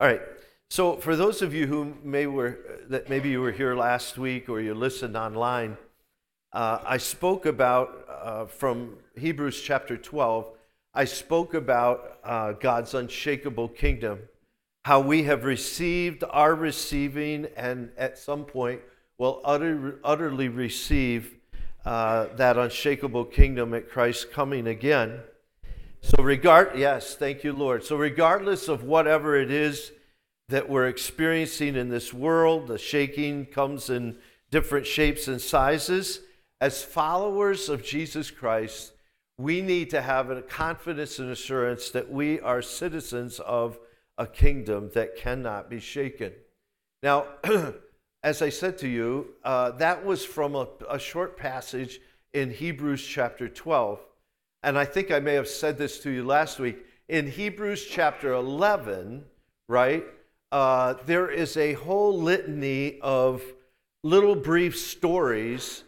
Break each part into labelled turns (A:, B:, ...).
A: All right. So, for those of you who may were that maybe you were here last week or you listened online, uh, I spoke about uh, from Hebrews chapter 12. I spoke about uh, God's unshakable kingdom, how we have received, are receiving, and at some point will utter, utterly receive uh, that unshakable kingdom at Christ's coming again. So, regard, yes, thank you, Lord. So, regardless of whatever it is that we're experiencing in this world, the shaking comes in different shapes and sizes. As followers of Jesus Christ, we need to have a confidence and assurance that we are citizens of a kingdom that cannot be shaken. Now, as I said to you, uh, that was from a, a short passage in Hebrews chapter 12. And I think I may have said this to you last week. In Hebrews chapter 11, right, uh, there is a whole litany of little brief stories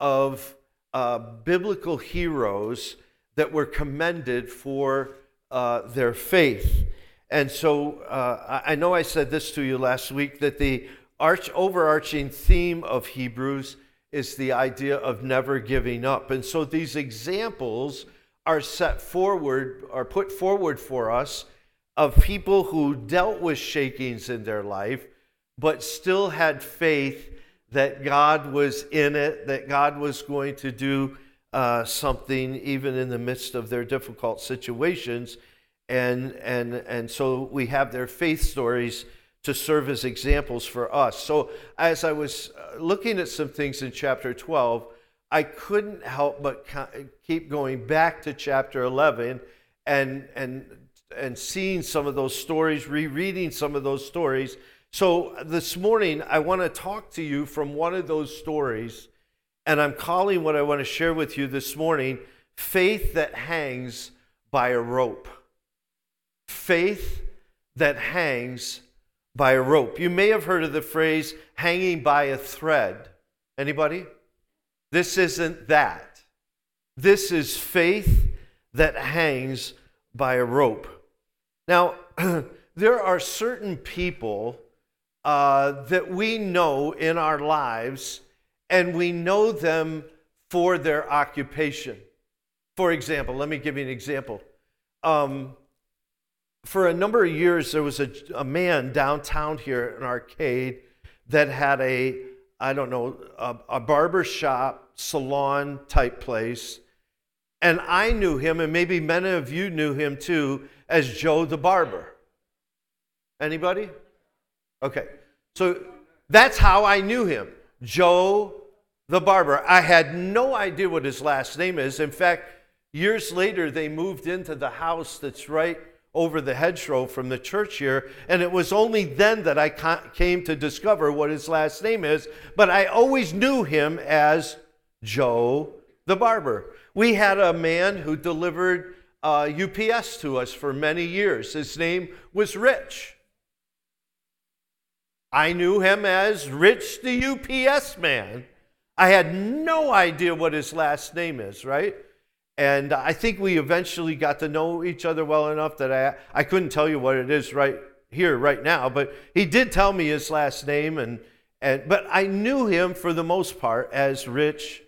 A: of uh, biblical heroes that were commended for uh, their faith. And so uh, I know I said this to you last week that the arch, overarching theme of Hebrews is the idea of never giving up. And so these examples are set forward, are put forward for us of people who dealt with shakings in their life, but still had faith that God was in it, that God was going to do uh, something even in the midst of their difficult situations. And, and, and so we have their faith stories to serve as examples for us. So as I was uh, looking at some things in chapter 12, I couldn't help but keep going back to chapter 11 and, and and seeing some of those stories, rereading some of those stories. So this morning, I want to talk to you from one of those stories, and I'm calling what I want to share with you this morning faith that hangs by a rope. Faith that hangs by a rope. You may have heard of the phrase hanging by a thread. Anybody? This isn't that. This is faith that hangs by a rope. Now, there are certain people uh, that we know in our lives, and we know them for their occupation. For example, let me give you an example. Um, for a number of years, there was a, a man downtown here, an arcade, that had a, I don't know, a, a barber shop, salon type place. And I knew him, and maybe many of you knew him too, as Joe the barber. Anybody? Okay. So that's how I knew him. Joe the barber. I had no idea what his last name is. In fact, years later, they moved into the house that's right over the hedgerow from the church here, and it was only then that I came to discover what his last name is. But I always knew him as Joe the barber. We had a man who delivered uh, UPS to us for many years. His name was Rich. I knew him as Rich the UPS man. I had no idea what his last name is, right? And I think we eventually got to know each other well enough that I, I couldn't tell you what it is right here, right now, but he did tell me his last name. And, and, but I knew him for the most part as Rich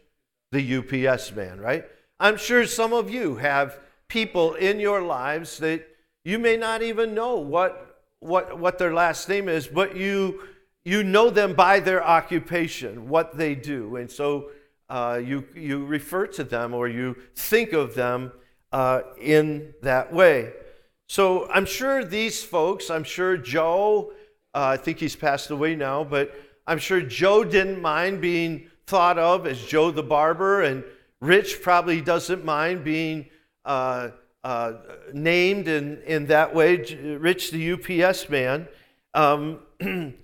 A: the UPS man, right? I'm sure some of you have people in your lives that you may not even know what, what, what their last name is, but you, you know them by their occupation, what they do. And so uh, you, you refer to them or you think of them uh, in that way. So I'm sure these folks, I'm sure Joe, uh, I think he's passed away now, but I'm sure Joe didn't mind being thought of as Joe the barber, and Rich probably doesn't mind being uh, uh, named in, in that way, Rich the UPS man, um,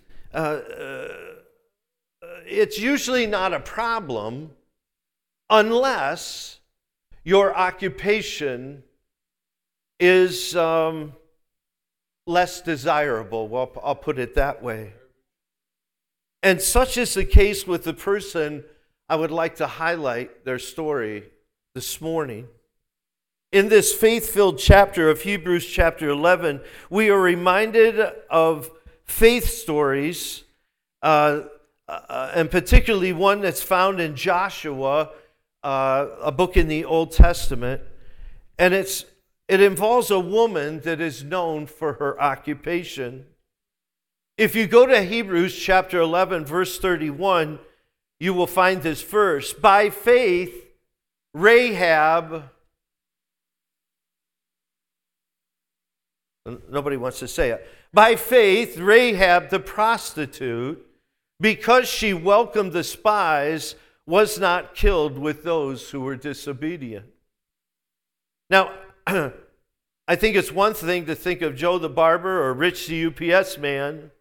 A: it's usually not a problem unless your occupation is um, less desirable. Well, I'll put it that way. And such is the case with the person I would like to highlight their story this morning. in this faith filled chapter of Hebrews, chapter 11, we are reminded of faith stories, uh, uh, and particularly one that's found in Joshua, uh, a book in the Old Testament. And it's, it involves a woman that is known for her occupation. If you go to Hebrews chapter 11, verse 31, you will find this verse. By faith, Rahab Nobody wants to say it. By faith, Rahab the prostitute, because she welcomed the spies, was not killed with those who were disobedient. Now, I think it's one thing to think of Joe the barber or Rich the UPS man,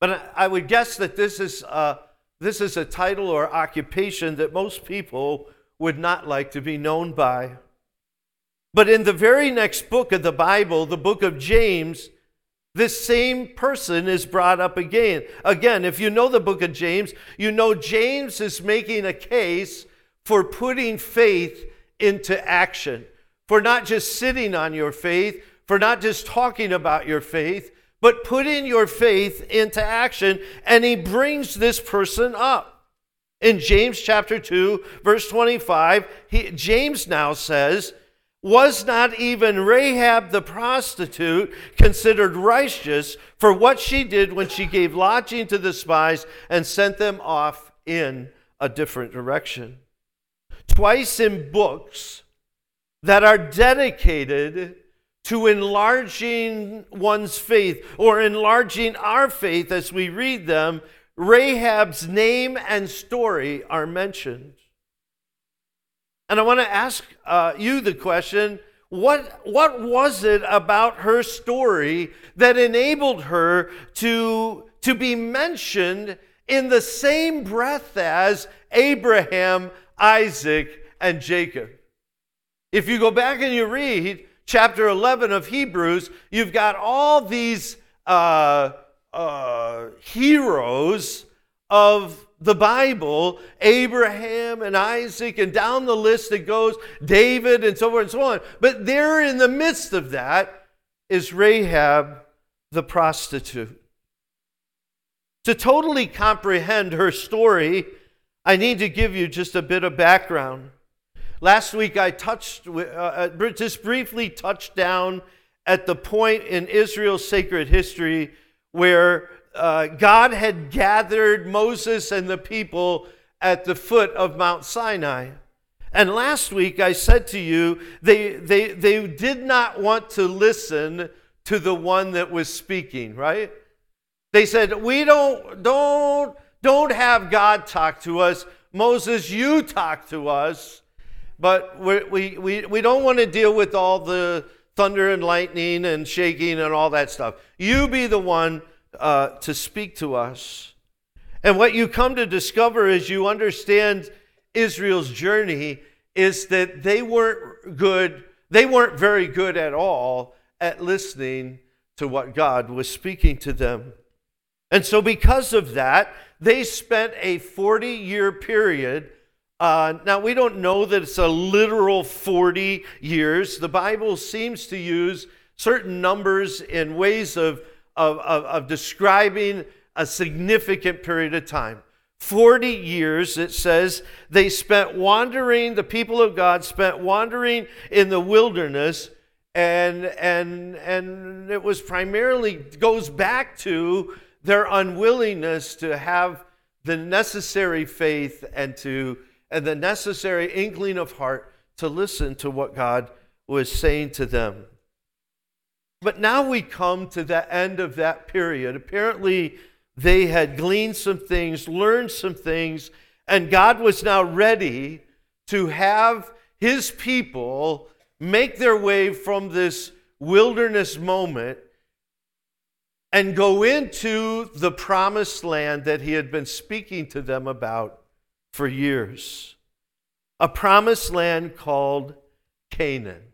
A: but I would guess that this is a, this is a title or occupation that most people would not like to be known by. But in the very next book of the Bible, the book of James, this same person is brought up again. Again, if you know the book of James, you know James is making a case for putting faith into action, for not just sitting on your faith, for not just talking about your faith, but putting your faith into action. And he brings this person up. In James chapter 2, verse 25, he, James now says, was not even Rahab the prostitute considered righteous for what she did when she gave lodging to the spies and sent them off in a different direction? Twice in books that are dedicated to enlarging one's faith or enlarging our faith as we read them, Rahab's name and story are mentioned. And I want to ask uh, you the question what, what was it about her story that enabled her to, to be mentioned in the same breath as Abraham, Isaac, and Jacob? If you go back and you read chapter 11 of Hebrews, you've got all these uh, uh, heroes of the Bible, Abraham and Isaac, and down the list it goes, David, and so forth and so on. But there in the midst of that is Rahab the prostitute. To totally comprehend her story, I need to give you just a bit of background. Last week I touched, uh, uh just briefly touched down at the point in Israel's sacred history where uh, God had gathered Moses and the people at the foot of Mount Sinai. And last week I said to you, they, they, they did not want to listen to the one that was speaking, right? They said, We don't, don't, don't have God talk to us. Moses, you talk to us. But we, we, we don't want to deal with all the thunder and lightning and shaking and all that stuff. You be the one uh, to speak to us. And what you come to discover as you understand Israel's journey is that they weren't good, they weren't very good at all at listening to what God was speaking to them. And so, because of that, they spent a 40 year period. Uh, now, we don't know that it's a literal 40 years. The Bible seems to use certain numbers in ways of of, of, of describing a significant period of time. 40 years, it says, they spent wandering, the people of God spent wandering in the wilderness, and, and, and it was primarily, goes back to their unwillingness to have the necessary faith and to and the necessary inkling of heart to listen to what God was saying to them. But now we come to the end of that period. Apparently, they had gleaned some things, learned some things, and God was now ready to have his people make their way from this wilderness moment and go into the promised land that he had been speaking to them about for years. A promised land called Canaan.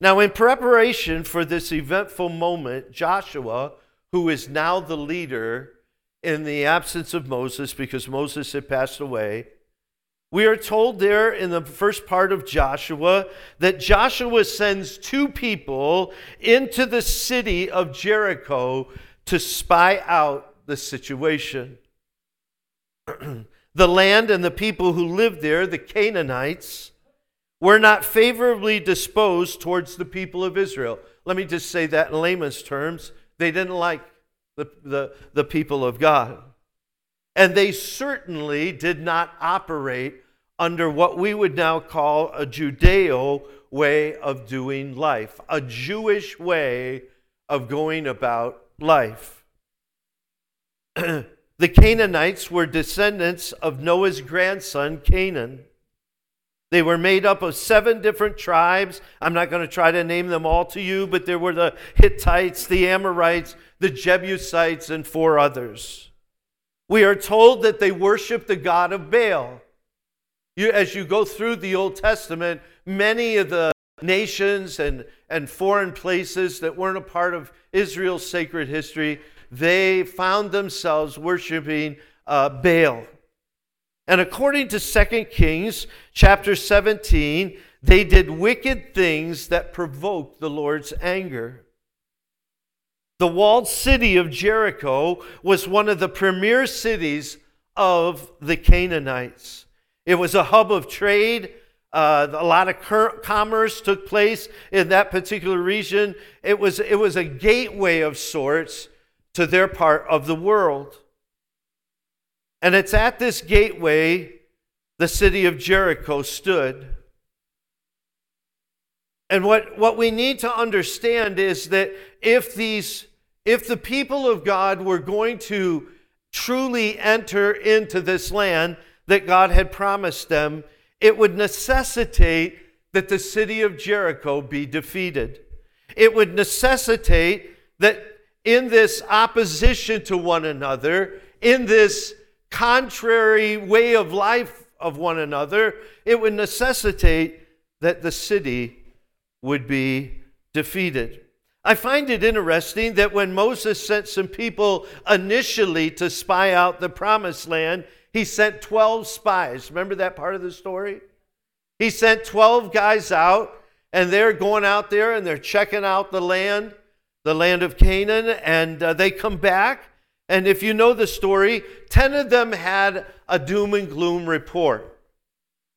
A: Now, in preparation for this eventful moment, Joshua, who is now the leader in the absence of Moses because Moses had passed away, we are told there in the first part of Joshua that Joshua sends two people into the city of Jericho to spy out the situation. the land and the people who lived there, the Canaanites, were not favorably disposed towards the people of Israel. Let me just say that in layman's terms. They didn't like the, the, the people of God. And they certainly did not operate under what we would now call a Judeo way of doing life, a Jewish way of going about life. the Canaanites were descendants of Noah's grandson, Canaan. They were made up of seven different tribes. I'm not going to try to name them all to you, but there were the Hittites, the Amorites, the Jebusites, and four others. We are told that they worshiped the god of Baal. You, as you go through the Old Testament, many of the nations and, and foreign places that weren't a part of Israel's sacred history, they found themselves worshiping uh, Baal. And according to 2 Kings chapter 17, they did wicked things that provoked the Lord's anger. The walled city of Jericho was one of the premier cities of the Canaanites. It was a hub of trade. Uh, a lot of commerce took place in that particular region. It was, it was a gateway of sorts to their part of the world. And it's at this gateway the city of Jericho stood. And what, what we need to understand is that if these if the people of God were going to truly enter into this land that God had promised them, it would necessitate that the city of Jericho be defeated. It would necessitate that in this opposition to one another, in this contrary way of life of one another, it would necessitate that the city would be defeated. I find it interesting that when Moses sent some people initially to spy out the promised land, he sent 12 spies. Remember that part of the story? He sent 12 guys out, and they're going out there and they're checking out the land, the land of Canaan, and uh, they come back. And if you know the story, 10 of them had a doom and gloom report.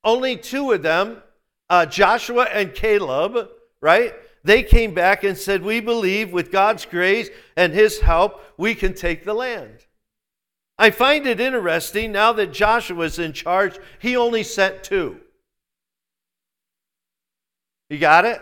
A: Only two of them, uh, Joshua and Caleb, right? They came back and said, We believe with God's grace and His help, we can take the land. I find it interesting now that Joshua's in charge, he only sent two. You got it?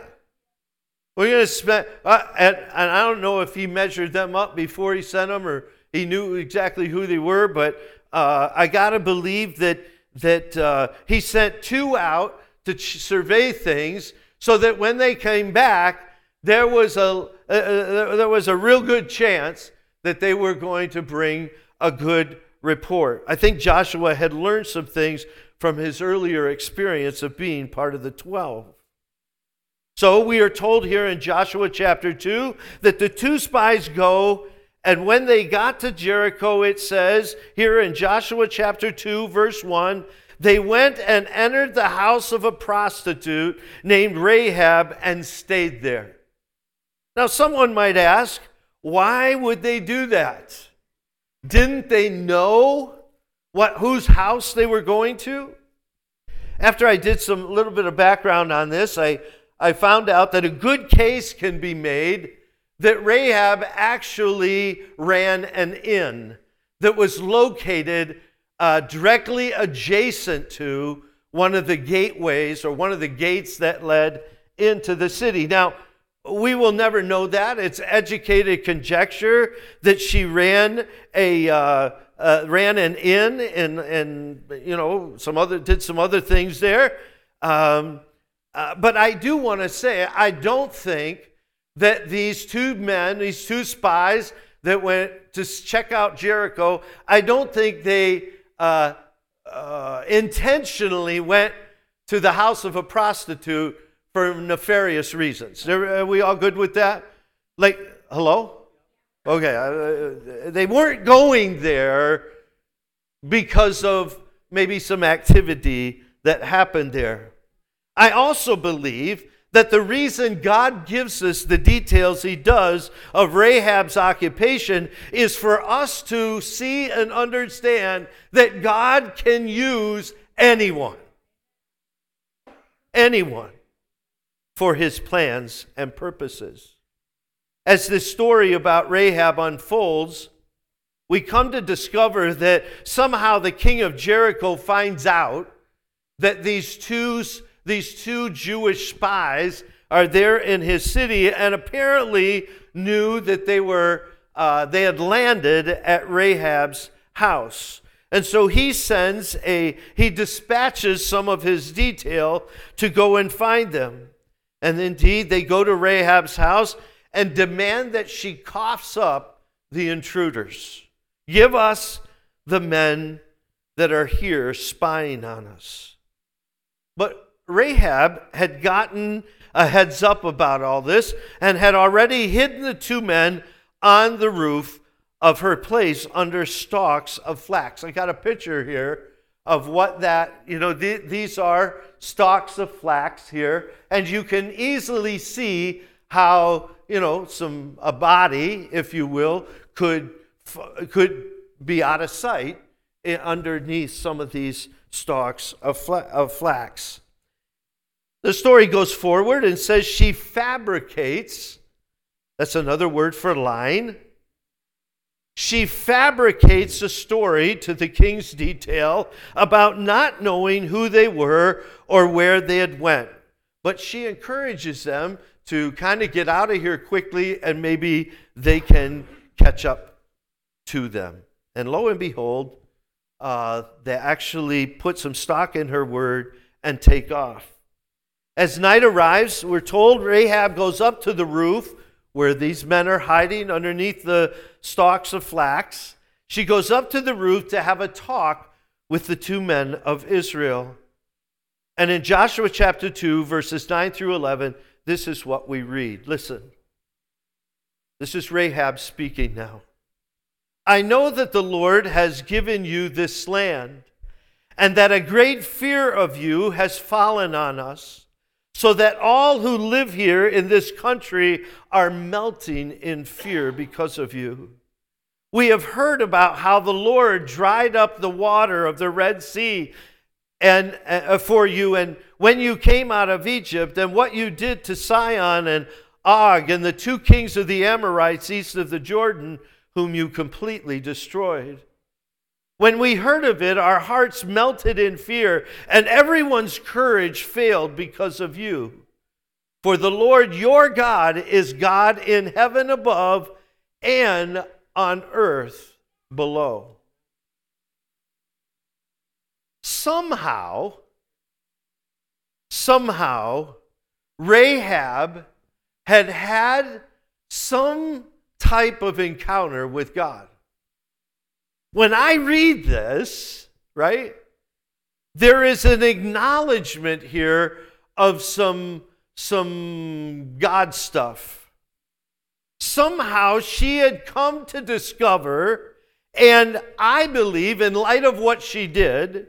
A: We're going to spend, uh, and, and I don't know if he measured them up before he sent them or he knew exactly who they were, but uh, I got to believe that, that uh, he sent two out to ch- survey things so that when they came back, there was a, there was a real good chance that they were going to bring a good report. I think Joshua had learned some things from his earlier experience of being part of the 12. So we are told here in Joshua chapter 2 that the two spies go, and when they got to Jericho, it says here in Joshua chapter 2, verse 1 they went and entered the house of a prostitute named Rahab and stayed there. Now, someone might ask, why would they do that? Didn't they know what, whose house they were going to? After I did some little bit of background on this, I, I found out that a good case can be made that Rahab actually ran an inn that was located uh, directly adjacent to one of the gateways or one of the gates that led into the city. Now, we will never know that. It's educated conjecture that she ran a uh, uh, ran an inn and and you know some other did some other things there. Um, uh, but I do want to say I don't think that these two men, these two spies that went to check out Jericho, I don't think they uh, uh, intentionally went to the house of a prostitute for nefarious reasons. Are we all good with that? Like, hello? Okay, uh, they weren't going there because of maybe some activity that happened there. I also believe that the reason God gives us the details He does of Rahab's occupation is for us to see and understand that God can use anyone. Anyone for His plans and purposes. As this story about Rahab unfolds, we come to discover that somehow the king of Jericho finds out that these two, these two Jewish spies are there in his city and apparently knew that they were uh, they had landed at Rahab's house. And so he sends a he dispatches some of his detail to go and find them. And indeed they go to Rahab's house and demand that she coughs up the intruders. Give us the men that are here spying on us. But Rahab had gotten a heads up about all this and had already hidden the two men on the roof of her place under stalks of flax. I got a picture here of what that, you know, th- these are stalks of flax here, and you can easily see how, you know, some a body, if you will, could could be out of sight eh, underneath some of these stalks of, of flax. The story goes forward and says she fabricates, that's another word for lying. She fabricates a story to the king's detail about not knowing who they were or where they had went. But she encourages them to kind of get out of here quickly and maybe they can catch up to them. And lo and behold, uh, they actually put some stock in her word and take off. As night arrives, we're told Rahab goes up to the roof where these men are hiding underneath the stalks of flax. She goes up to the roof to have a talk with the two men of Israel. And in Joshua chapter 2, verses 9 through 11, this is what we read. Listen. This is Rahab speaking now. I know that the Lord has given you this land, and that a great fear of you has fallen on us so that all who live here in this country are melting in fear because of you. We have heard about how the Lord dried up the water of the Red Sea and uh, for you and when you came out of Egypt and what you did to Sihon and Og and the two kings of the Amorites east of the Jordan whom you completely destroyed. When we heard of it, our hearts melted in fear, and everyone's courage failed because of you. For the Lord your God is God in heaven above and on earth below. Somehow, somehow, Rahab had had some type of encounter with God. When I read this, right, there is an acknowledgement here of some, some God stuff. Somehow she had come to discover, and I believe, in light of what she did,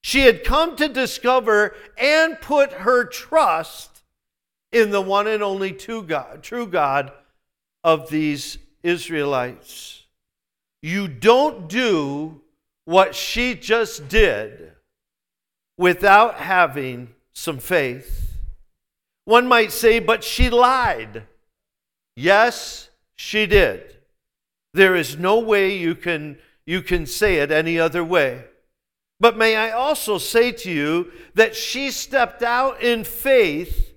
A: she had come to discover and put her trust in the one and only true God, true God of these Israelites. You don't do what she just did without having some faith. One might say, but she lied. Yes, she did. There is no way you can, you can say it any other way. But may I also say to you that she stepped out in faith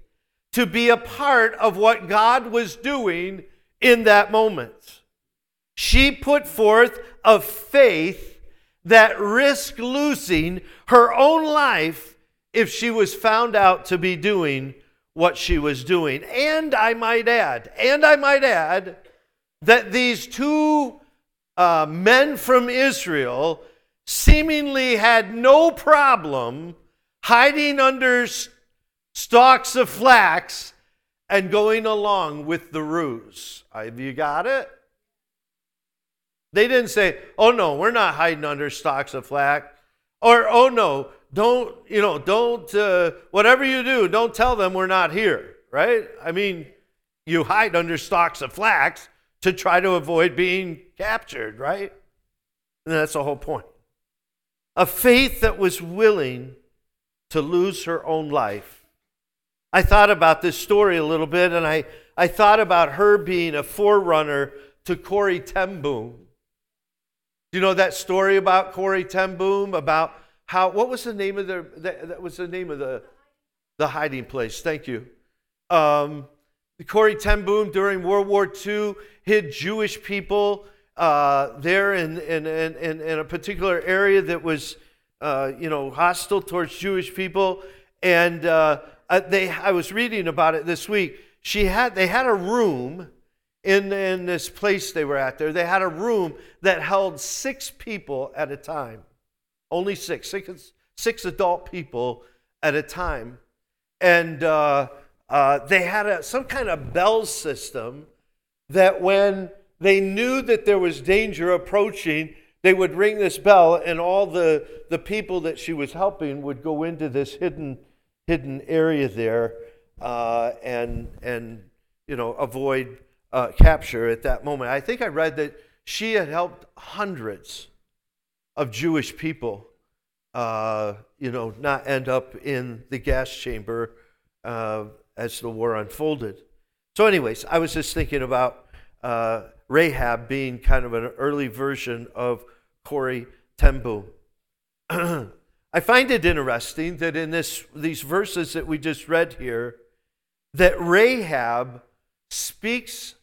A: to be a part of what God was doing in that moment. She put forth a faith that risked losing her own life if she was found out to be doing what she was doing. And I might add, and I might add, that these two uh, men from Israel seemingly had no problem hiding under stalks of flax and going along with the ruse. Have you got it? They didn't say, oh no, we're not hiding under stalks of flax. Or, oh no, don't, you know, don't, uh, whatever you do, don't tell them we're not here, right? I mean, you hide under stalks of flax to try to avoid being captured, right? And that's the whole point. A faith that was willing to lose her own life. I thought about this story a little bit, and I, I thought about her being a forerunner to Corrie ten Boom. Do you know that story about Corrie ten Boom? About how, what was the name of the, that was the name of the, the hiding place? Thank you. Um, Corrie ten Boom during World War II hid Jewish people uh, there in, in, in, in, a particular area that was, uh, you know, hostile towards Jewish people. And uh, they, I was reading about it this week. She had, they had a room in, in this place they were at there. They had a room that held six people at a time. Only six, six, six adult people at a time. And uh, uh, they had a, some kind of bell system that when they knew that there was danger approaching, they would ring this bell, and all the, the people that she was helping would go into this hidden, hidden area there uh, and, and you know, avoid uh, capture at that moment. I think I read that she had helped hundreds of Jewish people, uh, you know, not end up in the gas chamber uh, as the war unfolded. So, anyways, I was just thinking about uh, Rahab being kind of an early version of ten Boom. I find it interesting that in this, these verses that we just read here, that Rahab speaks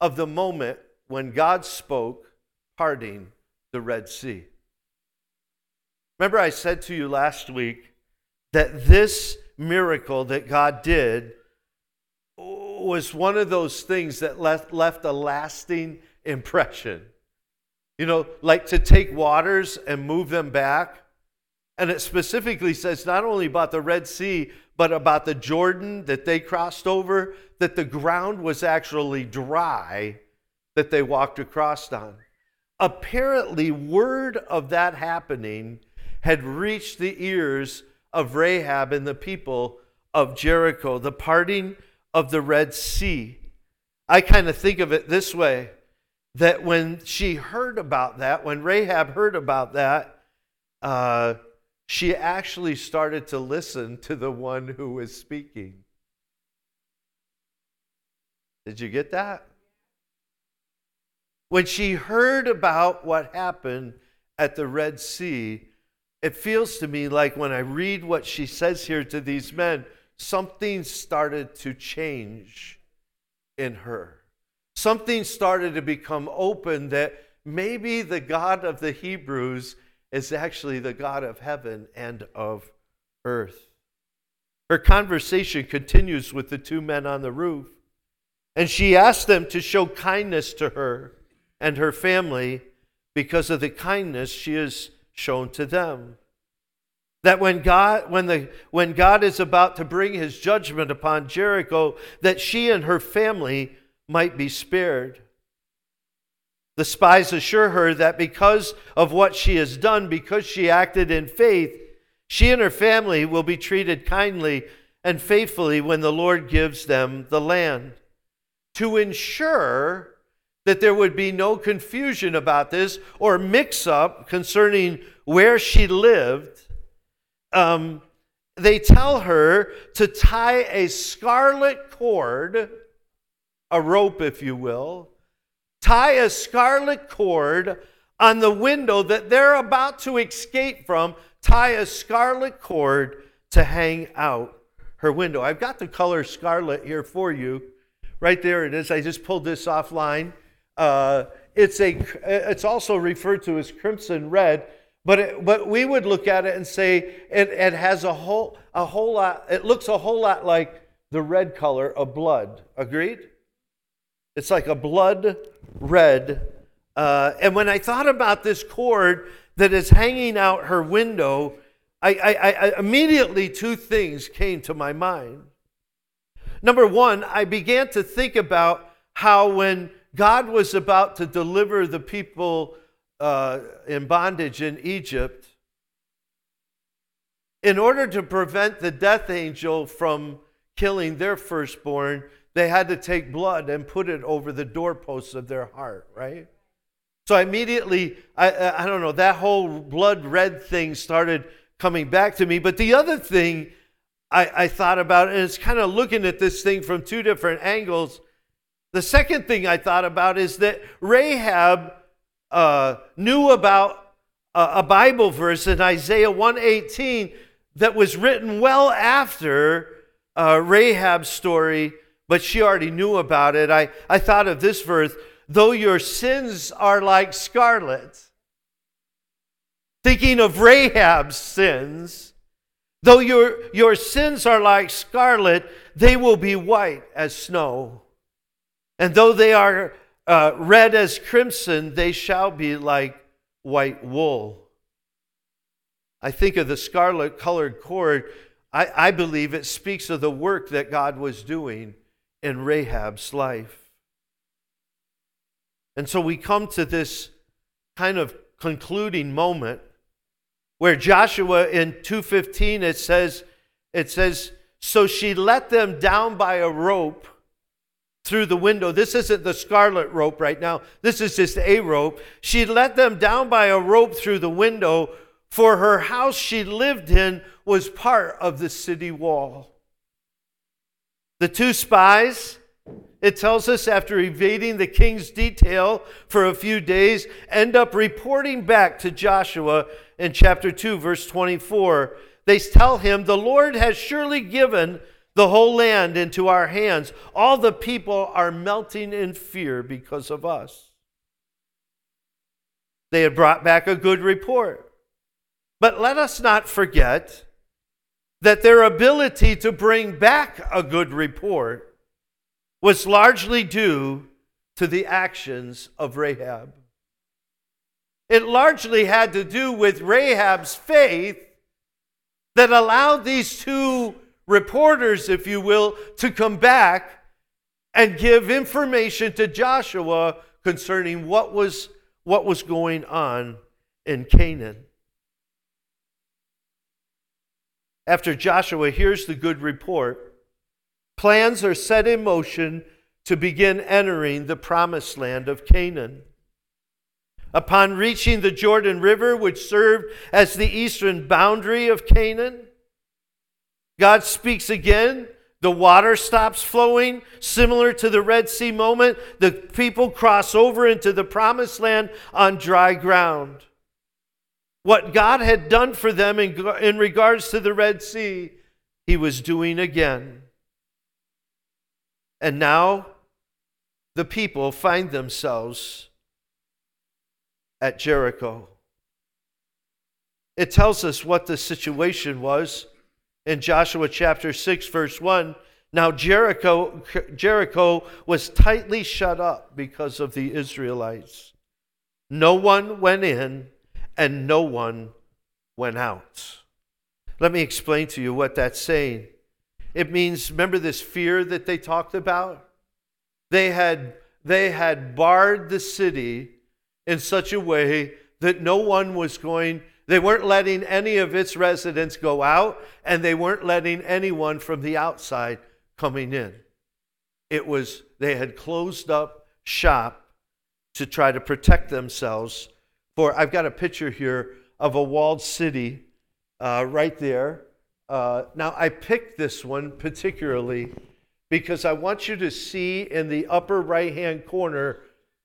A: of the moment when God spoke parting the Red Sea. Remember, I said to you last week that this miracle that God did was one of those things that left, left a lasting impression. You know, like to take waters and move them back. And it specifically says not only about the Red Sea, but about the Jordan that they crossed over, that the ground was actually dry that they walked across on. Apparently, word of that happening had reached the ears of Rahab and the people of Jericho. The parting of the Red Sea. I kind of think of it this way that when she heard about that, when Rahab heard about that, uh, she actually started to listen to the one who was speaking. Did you get that? When she heard about what happened at the Red Sea, it feels to me like when I read what she says here to these men, something started to change in her. Something started to become open that maybe the God of the Hebrews is actually the God of heaven and of earth. Her conversation continues with the two men on the roof, and she asks them to show kindness to her and her family because of the kindness she has shown to them. That when God, when, the, when God is about to bring his judgment upon Jericho, that she and her family might be spared. The spies assure her that because of what she has done, because she acted in faith, she and her family will be treated kindly and faithfully when the Lord gives them the land. To ensure that there would be no confusion about this or mix up concerning where she lived, um, they tell her to tie a scarlet cord, a rope, if you will, tie a scarlet cord on the window that they're about to escape from, tie a scarlet cord to hang out her window. I've got the color scarlet here for you. Right there it is. I just pulled this offline. Uh, it's, a, it's also referred to as crimson red but, it, but we would look at it and say it, it has a whole, a whole lot, it looks a whole lot like the red color of blood. Agreed? It's like a blood red. Uh, and when I thought about this cord that is hanging out her window, I, I, I immediately two things came to my mind. Number one, I began to think about how when God was about to deliver the people uh, in bondage in Egypt, in order to prevent the death angel from killing their firstborn, they had to take blood and put it over the doorposts of their heart, right? So immediately, I, I don't know, that whole blood red thing started coming back to me. But the other thing I, I thought about, and it's kind of looking at this thing from two different angles. The second thing I thought about is that Rahab uh, knew about a, a Bible verse in Isaiah 118 that was written well after uh, Rahab's story, but she already knew about it. I, I thought of this verse though your sins are like scarlet. Thinking of Rahab's sins, though your, your sins are like scarlet, they will be white as snow. And though they are uh, red as crimson, they shall be like white wool. I think of the scarlet colored cord. I, I believe it speaks of the work that God was doing in Rahab's life. And so we come to this kind of concluding moment where Joshua in 2:15 it says it says so she let them down by a rope through the window. This isn't the scarlet rope right now. This is just a rope. She let them down by a rope through the window for her house she lived in was part of the city wall. The two spies it tells us after evading the king's detail for a few days, end up reporting back to Joshua in chapter 2, verse 24. They tell him, The Lord has surely given the whole land into our hands. All the people are melting in fear because of us. They had brought back a good report. But let us not forget that their ability to bring back a good report was largely due to the actions of Rahab. It largely had to do with Rahab's faith that allowed these two reporters, if you will, to come back and give information to Joshua concerning what was, what was going on in Canaan. After Joshua hears the good report, Plans are set in motion to begin entering the promised land of Canaan. Upon reaching the Jordan River, which served as the eastern boundary of Canaan, God speaks again. The water stops flowing, similar to the Red Sea moment. The people cross over into the promised land on dry ground. What God had done for them in, in regards to the Red Sea, He was doing again. And now the people find themselves at Jericho. It tells us what the situation was in Joshua chapter 6, verse 1. Now Jericho, Jericho was tightly shut up because of the Israelites. No one went in and no one went out. Let me explain to you what that's saying. It means, remember this fear that they talked about? They had, they had barred the city in such a way that no one was going, they weren't letting any of its residents go out, and they weren't letting anyone from the outside coming in. It was, they had closed up shop to try to protect themselves. For I've got a picture here of a walled city uh, right there. Uh, now, I picked this one particularly because I want you to see in the upper right hand corner,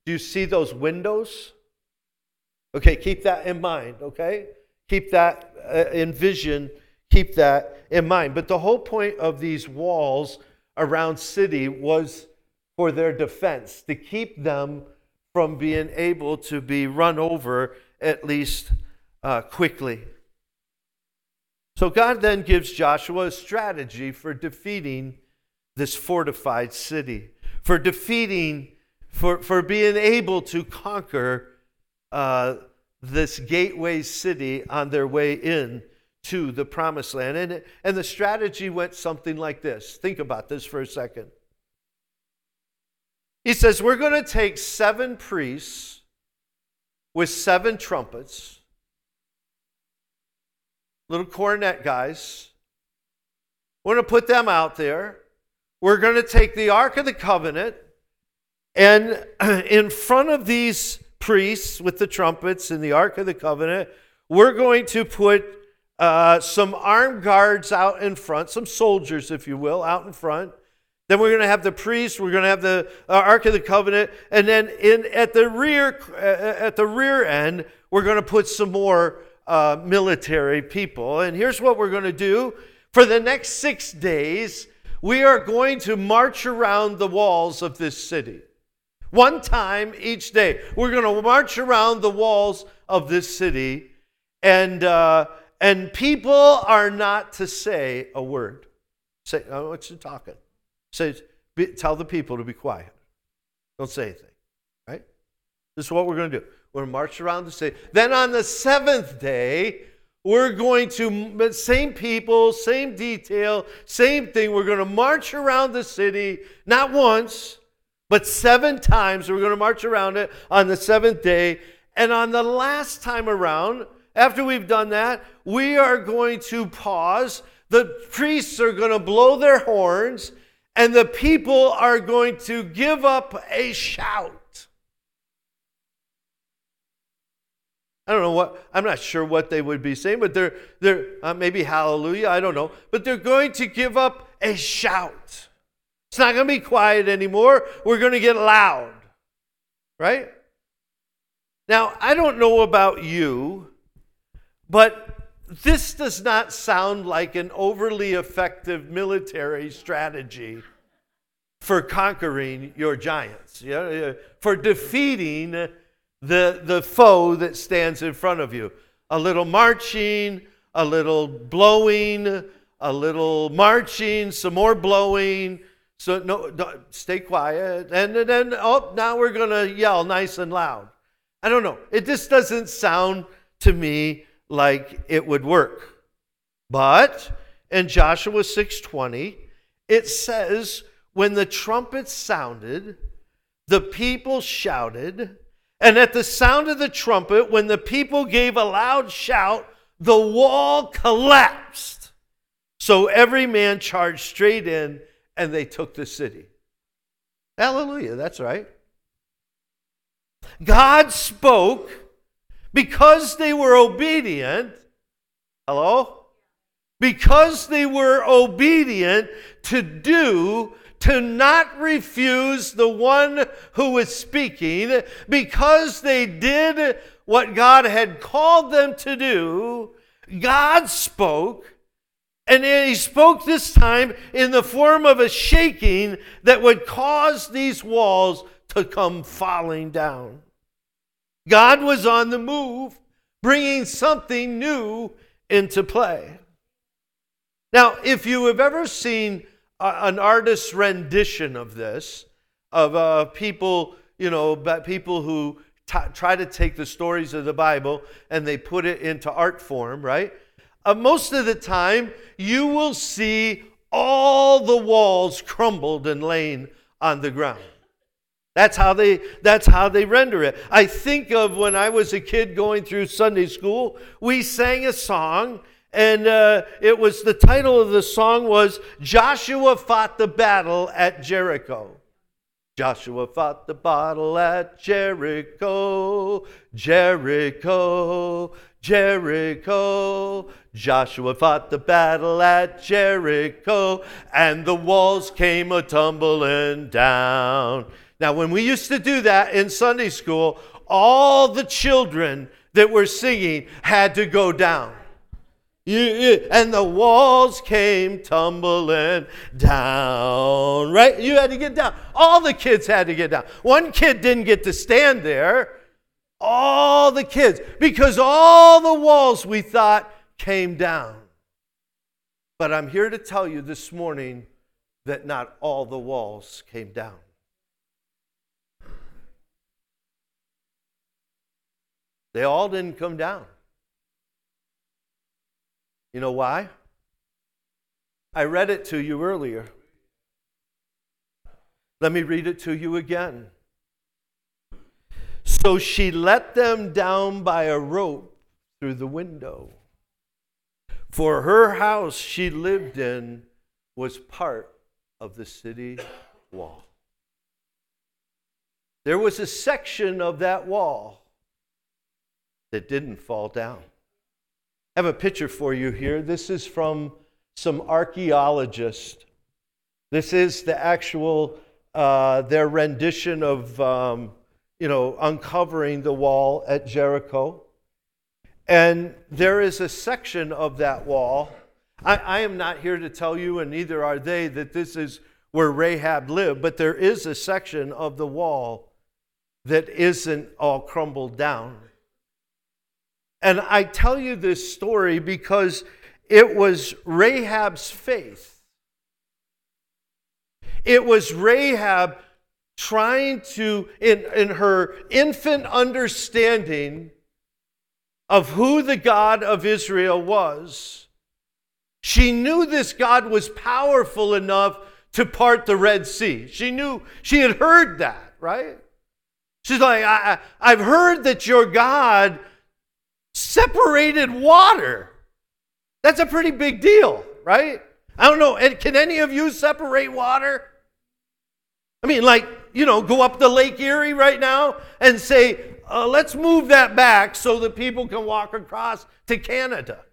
A: do you see those windows? Okay, keep that in mind, okay? Keep that uh, in vision, keep that in mind. But the whole point of these walls around city was for their defense, to keep them from being able to be run over at least uh, quickly. So God then gives Joshua a strategy for defeating this fortified city, for defeating, for, for being able to conquer uh, this gateway city on their way in to the promised land. And, and the strategy went something like this. Think about this for a second. He says, We're going to take seven priests with seven trumpets little cornet guys. We're going to put them out there. We're going to take the Ark of the Covenant, and in front of these priests with the trumpets and the Ark of the Covenant, we're going to put uh, some armed guards out in front, some soldiers, if you will, out in front. Then we're going to have the priest. We're going to have the uh, Ark of the Covenant, and then in at the rear uh, at the rear end, we're going to put some more uh, military people. And here's what we're going to do for the next six days. We are going to march around the walls of this city. One time each day. We're going to march around the walls of this city, and, uh, and people are not to say a word. Say, oh, what you talking? Say, be, tell the people to be quiet. Don't say anything, right? This is what we're going to do. We're going to march around the city. Then on the seventh day, we're going to, same people, same detail, same thing. We're going to march around the city, not once, but seven times. We're going to march around it on the seventh day. And on the last time around, after we've done that, we are going to pause. The priests are going to blow their horns, and the people are going to give up a shout. I don't know what, I'm not sure what they would be saying, but they're, they're uh, maybe hallelujah, I don't know. But they're going to give up a shout. It's not going to be quiet anymore. We're going to get loud. Right? Now, I don't know about you, but this does not sound like an overly effective military strategy for conquering your giants, you know, for defeating the, the foe that stands in front of you. A little marching, a little blowing, a little marching, some more blowing, so no, stay quiet. And then, oh, now we're going to yell nice and loud. I don't know. It just doesn't sound to me like it would work. But in Joshua 6:20, it says, when the trumpet sounded, the people shouted, and at the sound of the trumpet, when the people gave a loud shout, the wall collapsed. So every man charged straight in and they took the city. Hallelujah, that's right. God spoke because they were obedient. Hello? Because they were obedient to do, to not refuse the one who was speaking, because they did what God had called them to do, God spoke and he spoke this time in the form of a shaking that would cause these walls to come falling down. God was on the move, bringing something new into play. Now, if you have ever seen an artist's rendition of this, of uh, people, you know, people who t- try to take the stories of the Bible and they put it into art form, right? uh, most of the time, you will see all the walls crumbled and laying on the ground. That's how they that's how they render it. I think of when I was a kid going through Sunday school, we sang a song and uh, it was the title of the song was Joshua fought the battle at Jericho. Joshua fought the battle at Jericho, Jericho, Jericho. Joshua fought the battle at Jericho, and the walls came a tumbling down. Now, when we used to do that in Sunday school, all the children that were singing had to go down. and the walls came tumbling down, right? You had to get down. All the kids had to get down. One kid didn't get to stand there. All the kids, because all the walls we thought came down. But I'm here to tell you this morning that not all the walls came down. They all didn't come down. You know why? I read it to you earlier. Let me read it to you again. So she let them down by a rope through the window for her house she lived in was part of the city wall. There was a section of that wall that didn't fall down. I have a picture for you here. This is from some archaeologists. This is the actual uh, their rendition of um, you know uncovering the wall at Jericho. And there is a section of that wall. I, I am not here to tell you, and neither are they, that this is where Rahab lived, but there is a section of the wall that isn't all crumbled down. And I tell you this story because it was Rahab's faith. It was Rahab trying to, in, in her infant understanding of who the God of Israel was, she knew this God was powerful enough to part the Red Sea. She knew, she had heard that, right? She's like, I, I've heard that your God separated water. That's a pretty big deal, right? I don't know. Can any of you separate water? I mean, like, you know, go up the Lake Erie right now and say, uh, let's move that back so that people can walk across to Canada.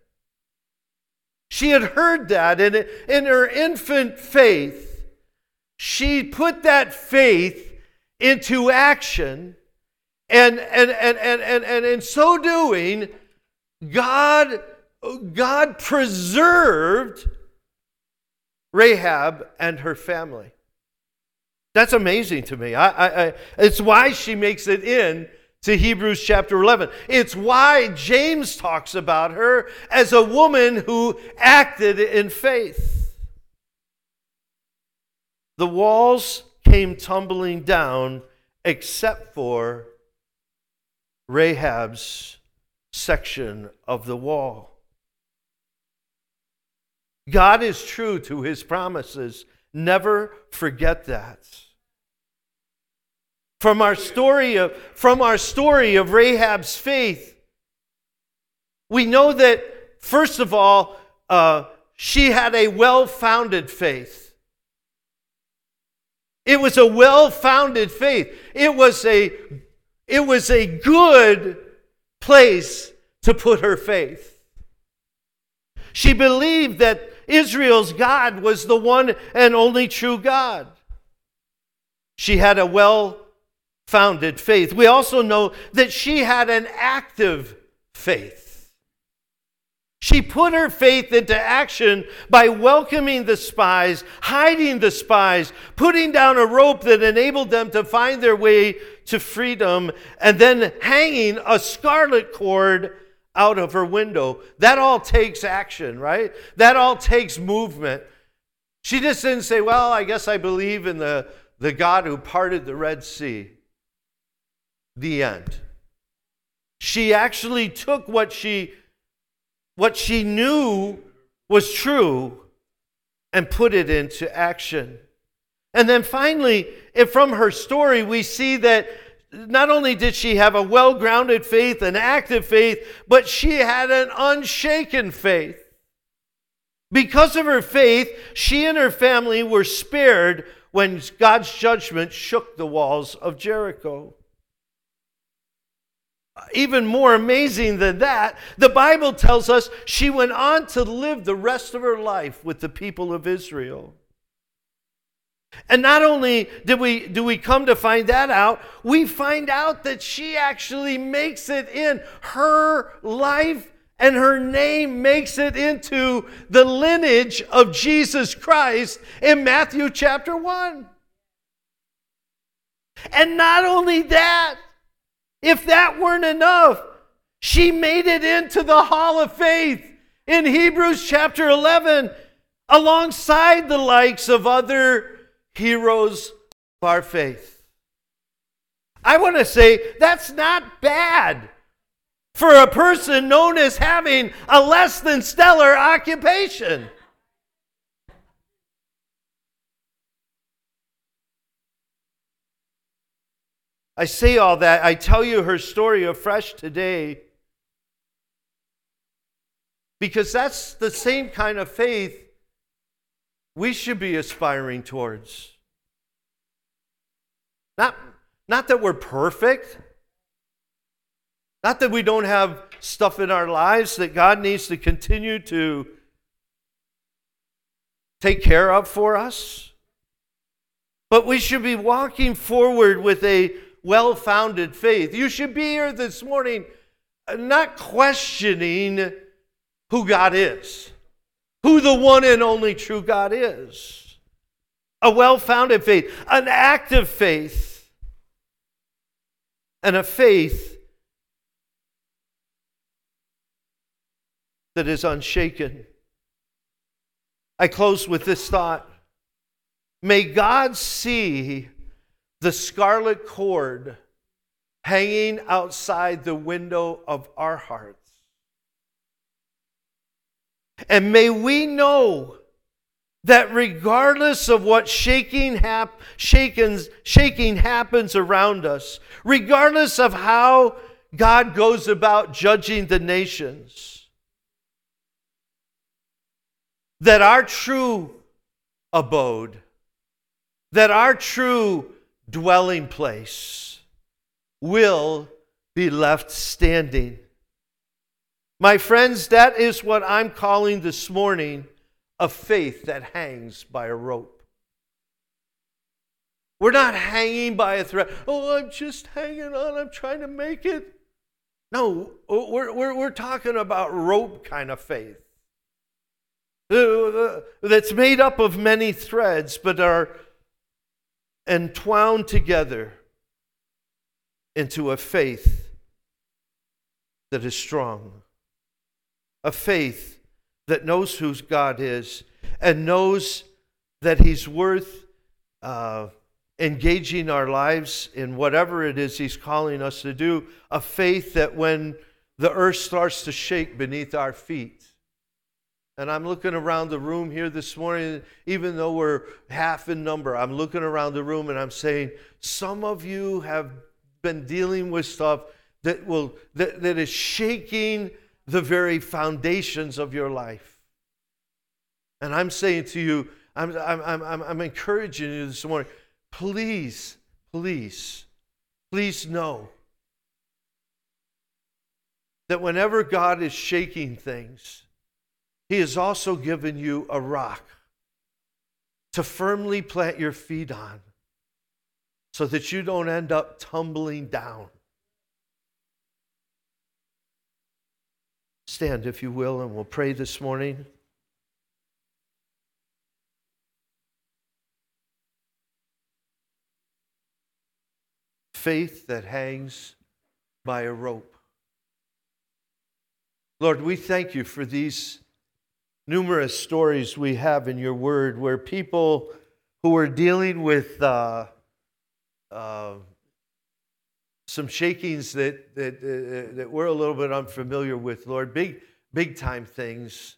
A: She had heard that, and in her infant faith, she put that faith into action. And, and, and, and, and, and in so doing, God, God preserved Rahab and her family. That's amazing to me. I, I, I, it's why she makes it in to Hebrews chapter 11. It's why James talks about her as a woman who acted in faith. The walls came tumbling down except for Rahab's section of the wall. God is true to his promises. Never forget that. From our story of, from our story of Rahab's faith, we know that, first of all, uh, she had a well founded faith. It was a well founded faith. It was a, it was a good place to put her faith. She believed that Israel's God was the one and only true God. She had a well founded faith. We also know that she had an active faith. She put her faith into action by welcoming the spies, hiding the spies, putting down a rope that enabled them to find their way to freedom, and then hanging a scarlet cord out of her window. That all takes action, right? That all takes movement. She just didn't say, Well, I guess I believe in the, the God who parted the Red Sea the end. She actually took what she what she knew was true and put it into action. And then finally, from her story, we see that not only did she have a well grounded faith, an active faith, but she had an unshaken faith. Because of her faith, she and her family were spared when God's judgment shook the walls of Jericho even more amazing than that, the Bible tells us she went on to live the rest of her life with the people of Israel. And not only did we, do we come to find that out, we find out that she actually makes it in. Her life and her name makes it into the lineage of Jesus Christ in Matthew chapter 1. And not only that, if that weren't enough, she made it into the hall of faith in Hebrews chapter 11 alongside the likes of other heroes of our faith. I want to say that's not bad for a person known as having a less than stellar occupation. I say all that, I tell you her story afresh today Because that's the same kind of faith we should be aspiring towards. Not, not that we're perfect, not that we don't have stuff in our lives that God needs to continue to take care of for us, but we should be walking forward with a well founded faith. You should be here this morning uh, not questioning who God is, who the one and only true God is. A well founded faith, an active faith, and a faith that is unshaken. I close with this thought. May God see the scarlet cord hanging outside the window of our hearts. And may we know that regardless of what shaking, hap- shakens, shaking happens around us, regardless of how God goes about judging the nations, that our true abode, that our true dwelling place will be left standing. My friends, that is what I'm calling this morning a faith that hangs by a rope. We're not hanging by a thread. Oh, I'm just hanging on. I'm trying to make it. No, we're, we're, we're talking about rope kind of faith uh, that's made up of many threads, but are entwined together into a faith that is strong, a faith that knows who God is and knows that He's worth uh, engaging our lives in whatever it is He's calling us to do, a faith that when the earth starts to shake beneath our feet, and I'm looking around the room here this morning, even though we're half in number, I'm looking around the room and I'm saying, some of you have been dealing with stuff that will that, that is shaking the very foundations of your life. And I'm saying to you, I'm, I'm, I'm, I'm encouraging you this morning, please, please, please know that whenever God is shaking things, he has also given you a rock to firmly plant your feet on so that you don't end up tumbling down. Stand, if you will, and we'll pray this morning. Faith that hangs by a rope. Lord, we thank you for these numerous stories we have in your word where people who are dealing with uh, uh, some shakings that, that, uh, that we're a little bit unfamiliar with, Lord, big, big time things.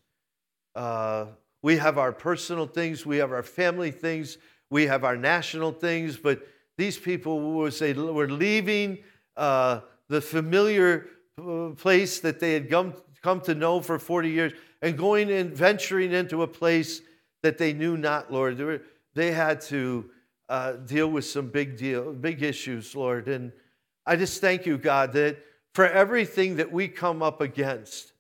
A: Uh, we have our personal things, we have our family things, we have our national things, but these people will say we're leaving uh, the familiar uh, place that they had come, come to know for 40 years and going and venturing into a place that they knew not, Lord. They, were, they had to uh, deal with some big deal, big issues, Lord. And I just thank you, God, that for everything that we come up against,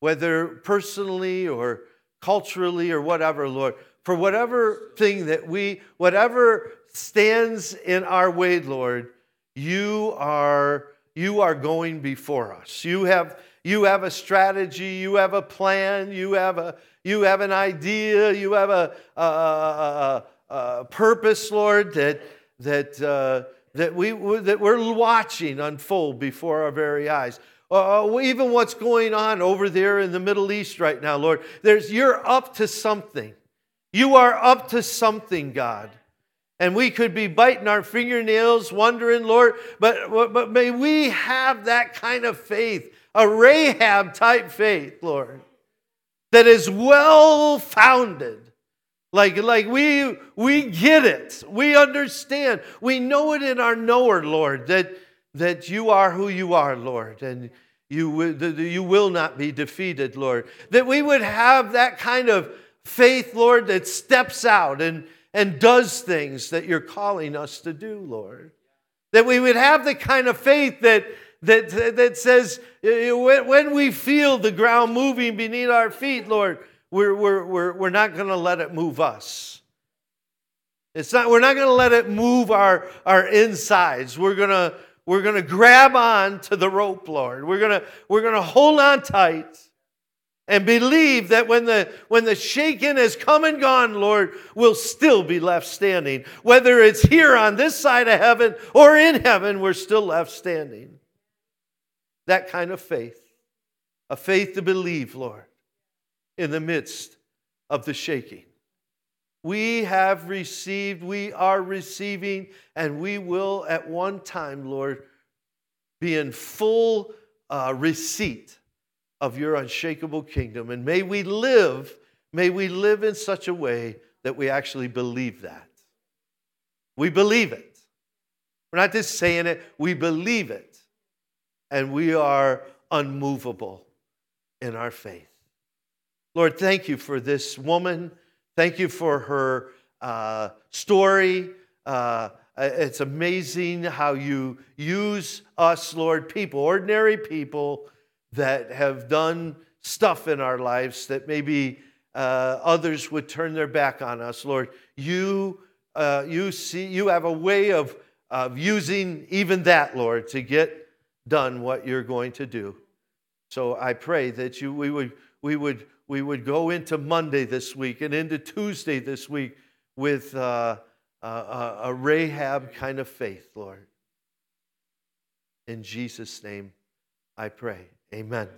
A: whether personally or culturally or whatever, Lord, for whatever thing that we, whatever stands in our way, Lord, you are you are going before us. You have you have a strategy, you have a plan, you have a you have an idea, you have a, a, a, a purpose, Lord, that that uh, that we that we're watching unfold before our very eyes. Uh, even what's going on over there in the Middle East right now, Lord, there's you're up to something. You are up to something, God. And we could be biting our fingernails, wondering, Lord, but, but may we have that kind of faith a Rahab type faith, Lord, that is well founded. Like, like we, we get it. We understand. We know it in our knower, Lord, that, that you are who you are, Lord. And you, will, you will not be defeated, Lord. That we would have that kind of faith, Lord, that steps out and, and does things that you're calling us to do, Lord. That we would have the kind of faith that, that, that says, when we feel the ground moving beneath our feet, Lord, we're, we're, we're, we're not going to let it move us. It's not, we're not going to let it move our, our insides. We're going to we're going to grab on to the rope, Lord. We're going to, we're going to hold on tight and believe that when the, when the shaking has come and gone, Lord, we'll still be left standing. Whether it's here on this side of heaven or in heaven, we're still left standing. That kind of faith, a faith to believe, Lord, in the midst of the shaking. We have received, we are receiving, and we will at one time, Lord, be in full uh, receipt of your unshakable kingdom. And may we live, may we live in such a way that we actually believe that. We believe it. We're not just saying it, we believe it. And we are unmovable in our faith. Lord, thank you for this woman Thank you for her uh, story. Uh, it's amazing how you use us, Lord, people, ordinary people that have done stuff in our lives that maybe uh, others would turn their back on us, Lord. You, uh, you see, you have a way of, of using even that, Lord, to get done what you're going to do. So I pray that you, we would, we would we would go into Monday this week and into Tuesday this week with uh, a, a Rahab kind of faith, Lord. In Jesus' name, I pray. Amen.